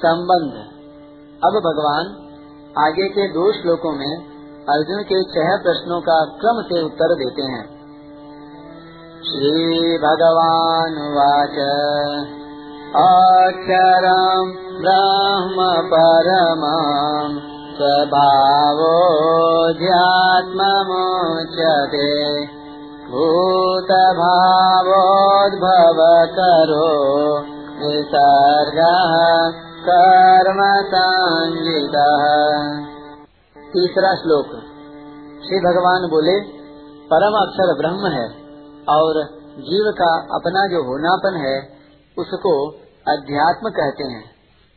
संबंध। अब भगवान आगे के दो श्लोकों में अर्जुन के छह प्रश्नों का क्रम से उत्तर देते हैं। श्री भगवान वाच अक्षरम ब्रह्म परम स्वभावोऽध्यात्ममुच्यते भूतभावोद्भव करो विसर्गः कर्म तीसरा श्लोक। श्री भगवान बोले, परम अक्षर ब्रह्म है और जीव का अपना जो होनापन है, उसको अध्यात्म कहते हैं।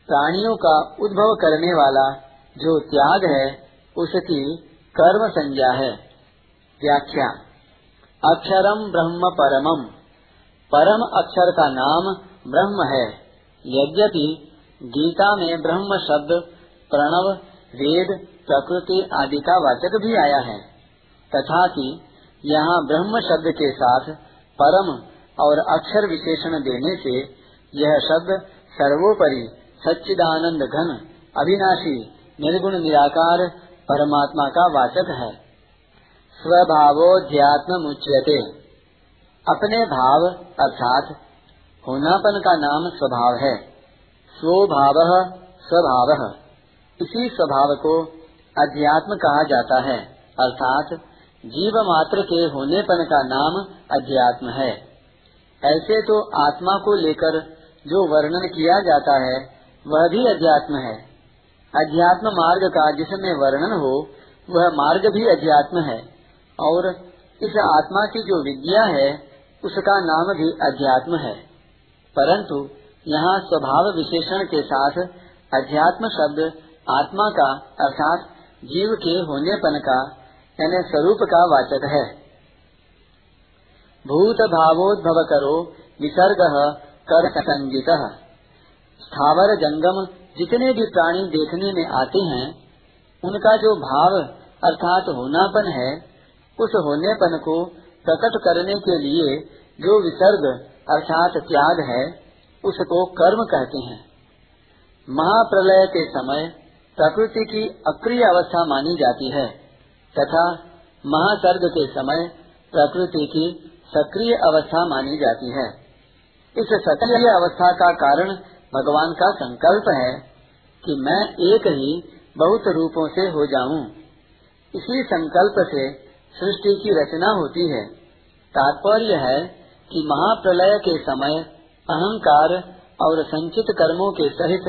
प्राणियों का उद्भव करने वाला जो त्याग है, उसकी कर्म संज्ञा है। व्याख्या। अक्षरम ब्रह्म परमम परम अक्षर का नाम ब्रह्म है। यद्यपि गीता में ब्रह्म शब्द, प्रणव, वेद, प्रकृति आदि का वाचक भी आया है। तथापि यहाँ ब्रह्म शब्द के साथ परम और अक्षर विशेषण देने से यह शब्द सर्वोपरि सच्चिदानंद घन, अविनाशी, निर्गुण, निराकार परमात्मा का वाचक है। स्वभावोध्यात्म मुच्यते अपने भाव अर्थात होनापन का नाम स्वभाव है। स्वभाव स्वभाव। इसी स्वभाव को अध्यात्म कहा जाता है, अर्थात जीव मात्र के होनेपन का नाम अध्यात्म है। ऐसे तो आत्मा को लेकर जो वर्णन किया जाता है, वह भी अध्यात्म है। अध्यात्म मार्ग का जिसमें वर्णन हो, वह मार्ग भी अध्यात्म है। और इस आत्मा की जो विद्या है, उसका नाम भी अध्यात्म है। परंतु यहाँ स्वभाव विशेषण के साथ अध्यात्म शब्द आत्मा का अर्थात जीव के होनेपन का, यानी स्वरूप का वाचक है। भूत भावोद्भव करो विसर्ग कर संगीत स्थावर जंगम जितने भी प्राणी देखने में आते हैं, उनका जो भाव अर्थात होनापन है, उस होनेपन को प्रकट करने के लिए जो विसर्ग अर्थात त्याग है उसको कर्म कहते हैं। महाप्रलय के समय प्रकृति की अक्रिय अवस्था मानी जाती है, तथा महासर्ग के समय प्रकृति की सक्रिय अवस्था मानी जाती है। इस सक्रिय अवस्था का कारण भगवान का संकल्प है कि मैं एक ही बहुत रूपों से हो जाऊँ। इसी संकल्प से सृष्टि की रचना होती है। तात्पर्य है कि महाप्रलय के समय अहंकार और संचित कर्मों के सहित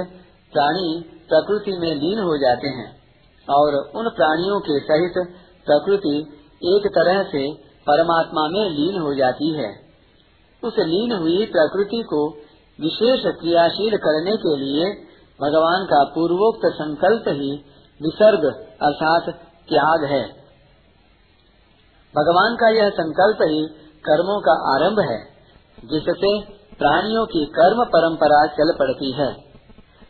प्राणी प्रकृति में लीन हो जाते हैं और उन प्राणियों के सहित प्रकृति एक तरह से परमात्मा में लीन हो जाती है। उस लीन हुई प्रकृति को विशेष क्रियाशील करने के लिए भगवान का पूर्वोक्त संकल्प ही विसर्ग अर्थात त्याग है। भगवान का यह संकल्प ही कर्मों का आरंभ है, जिससे प्राणियों की कर्म परंपरा चल पड़ती है।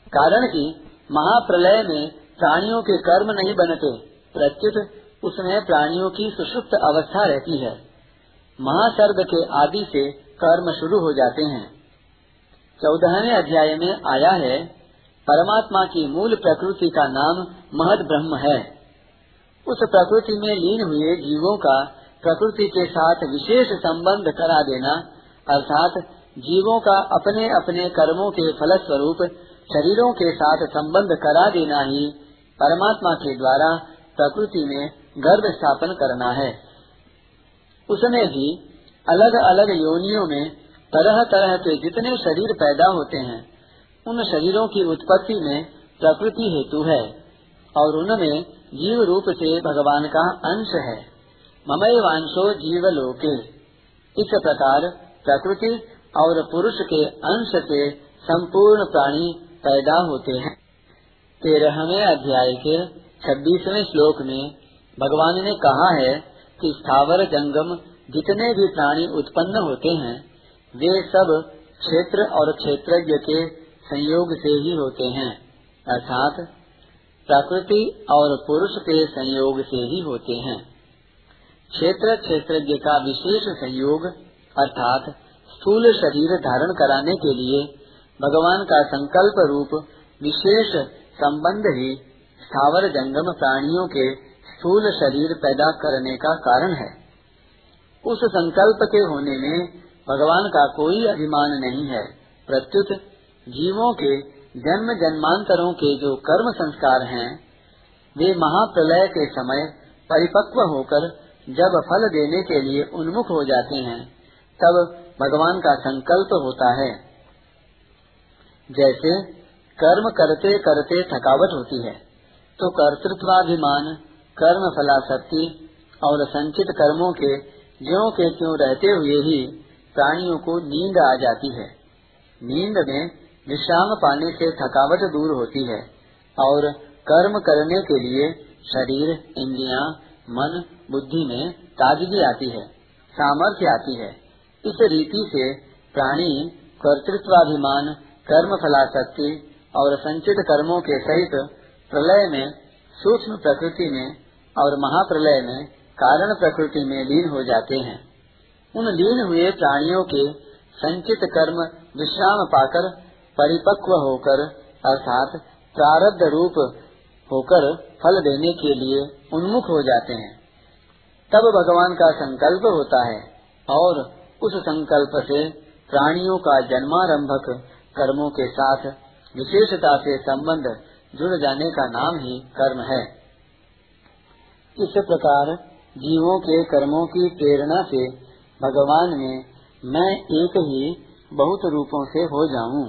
कारण कि महाप्रलय में प्राणियों के कर्म नहीं बनते, प्रत्युत उसमें प्राणियों की सुषुप्त अवस्था रहती है। महासर्ग के आदि से कर्म शुरू हो जाते हैं। चौदहवें अध्याय में आया है, परमात्मा की मूल प्रकृति का नाम महद ब्रह्म है। उस प्रकृति में लीन हुए जीवों का प्रकृति के साथ विशेष संबंध करा देना, अर्थात जीवों का अपने अपने कर्मों के फलस्वरूप, शरीरों के साथ संबंध करा देना ही परमात्मा के द्वारा प्रकृति में गर्भ स्थापन करना है। उसमें भी अलग अलग योनियों में तरह तरह के जितने शरीर पैदा होते हैं, उन शरीरों की उत्पत्ति में प्रकृति हेतु है और उनमें जीव रूप से भगवान का अंश है। ममय वांशो जीवलोके। इस प्रकार प्रकृति और पुरुष के अंश से संपूर्ण प्राणी पैदा होते हैं। तेरहवें अध्याय के छब्बीसवें श्लोक में भगवान ने कहा है कि स्थावर जंगम जितने भी प्राणी उत्पन्न होते हैं, वे सब क्षेत्र और क्षेत्रज्ञ के संयोग से ही होते हैं, अर्थात प्रकृति और पुरुष के संयोग से ही होते हैं। क्षेत्र क्षेत्रज्ञ का विशेष संयोग, अर्थात स्थूल शरीर धारण कराने के लिए भगवान का संकल्प रूप विशेष संबंध ही स्थावर जंगम प्राणियों के स्थूल शरीर पैदा करने का कारण है। उस संकल्प के होने में भगवान का कोई अभिमान नहीं है। प्रत्युत जीवों के जन्म जन्मांतरों के जो कर्म संस्कार हैं, वे महाप्रलय के समय परिपक्व होकर जब फल देने के लिए उन्मुख हो जाते हैं तब भगवान का संकल्प होता है। जैसे कर्म करते करते थकावट होती है तो कर्तृत्वाभिमान, कर्म फलाशक्ति और संचित कर्मों के ज्यो के त्यों रहते हुए ही प्राणियों को नींद आ जाती है। नींद में विश्राम पाने से थकावट दूर होती है और कर्म करने के लिए शरीर, इंद्रिया, मन, बुद्धि में ताजगी आती है, सामर्थ्य आती है। इस रीति से प्राणी, कर्तृत्वाभिमान कर्म फलाशक्ति और संचित कर्मों के सहित प्रलय में, सूक्ष्म प्रकृति में और महाप्रलय में, कारण प्रकृति में लीन हो जाते हैं। उन लीन हुए प्राणियों के संचित कर्म विश्राम पाकर परिपक्व होकर, अर्थात प्रारब्ध रूप होकर फल देने के लिए उन्मुख हो जाते हैं। तब भगवान का संकल्प होता है और उस संकल्प से प्राणियों का जन्मारंभक कर्मों के साथ विशेषता से संबंध जुड़ जाने का नाम ही कर्म है। इस प्रकार जीवों के कर्मों की प्रेरणा से भगवान में मैं एक ही बहुत रूपों से हो जाऊँ,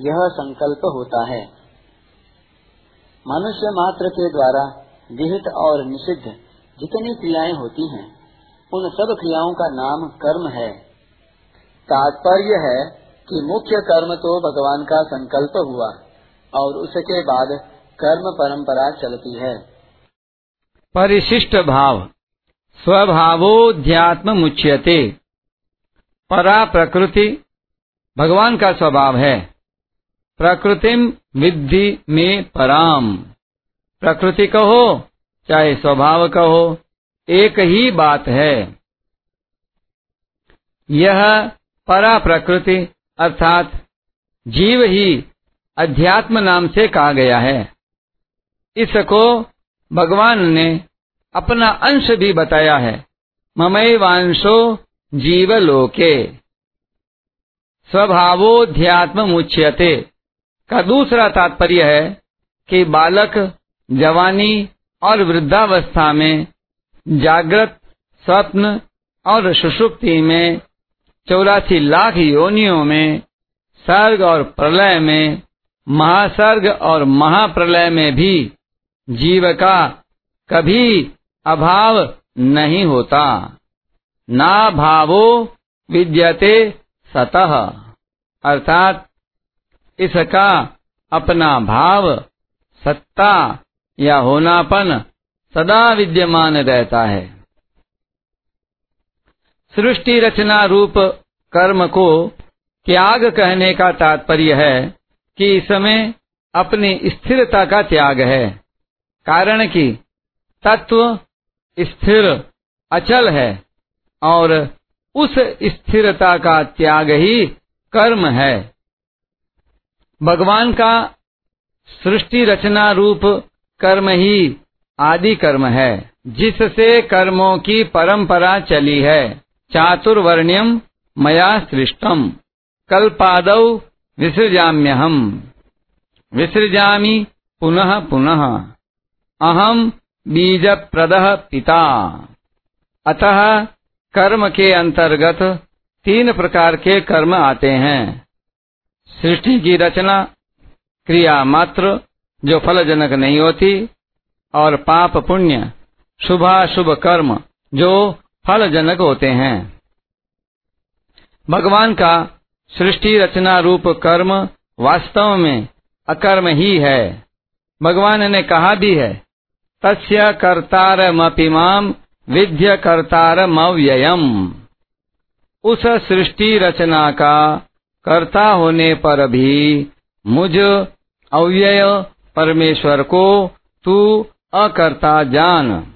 यह संकल्प होता है। मनुष्य मात्र के द्वारा विहित और निषिद्ध जितनी क्रियाएँ होती हैं उन सब क्रियाओं का नाम कर्म है। तात्पर्य है कि मुख्य कर्म तो भगवान का संकल्प हुआ और उसके बाद कर्म परंपरा चलती है। परिशिष्ट भाव। स्वभावोध्यात्म मुच्यते। परा प्रकृति भगवान का स्वभाव है। प्रकृतिम विद्धि में पराम। प्रकृति कहो, चाहे स्वभाव कहो एक ही बात है। यह परा प्रकृति अर्थात जीव ही अध्यात्म नाम से कहा गया है। इसको भगवान ने अपना अंश भी बताया है। ममई वांशो जीवलोके। स्वभावोध्यात्म मुच्यते। का दूसरा तात्पर्य है कि बालक, जवानी और वृद्धावस्था में जागृत, स्वप्न और सुषुप्ति में, चौरासी लाख योनियों में, सर्ग और प्रलय में, महासर्ग और महाप्रलय में भी जीव का कभी अभाव नहीं होता। ना भावो विद्यते सतह अर्थात इसका अपना भाव सत्ता या होनापन सदा विद्यमान रहता है। सृष्टि रचना रूप कर्म को त्याग कहने का तात्पर्य है कि इसमें अपनी स्थिरता का त्याग है। कारण कि तत्व स्थिर, अचल है और उस स्थिरता का त्याग ही कर्म है। भगवान का सृष्टि रचना रूप कर्म ही आदि कर्म है, जिससे कर्मों की परंपरा चली है। चातुर्वर्ण्यम मया सृष्टम, कल्पाद विसृजाम्यहम। विसृजामि पुनः पुनः। अहम बीज प्रद पिता। अतः कर्म के अंतर्गत तीन प्रकार के कर्म आते हैं। सृष्टि की रचना, क्रिया मात्र, जो फलजनक नहीं होती और पाप पुण्य, शुभाशुभ कर्म जो फलजनक होते हैं। भगवान का सृष्टि रचना रूप कर्म वास्तव में अकर्म ही है। भगवान ने कहा भी है, तस्य कर्तारमपिमाम विद्य कर्तारमव्ययम। उस सृष्टि रचना का कर्ता होने पर भी मुझ अव्यय परमेश्वर को तू अकर्ता जान।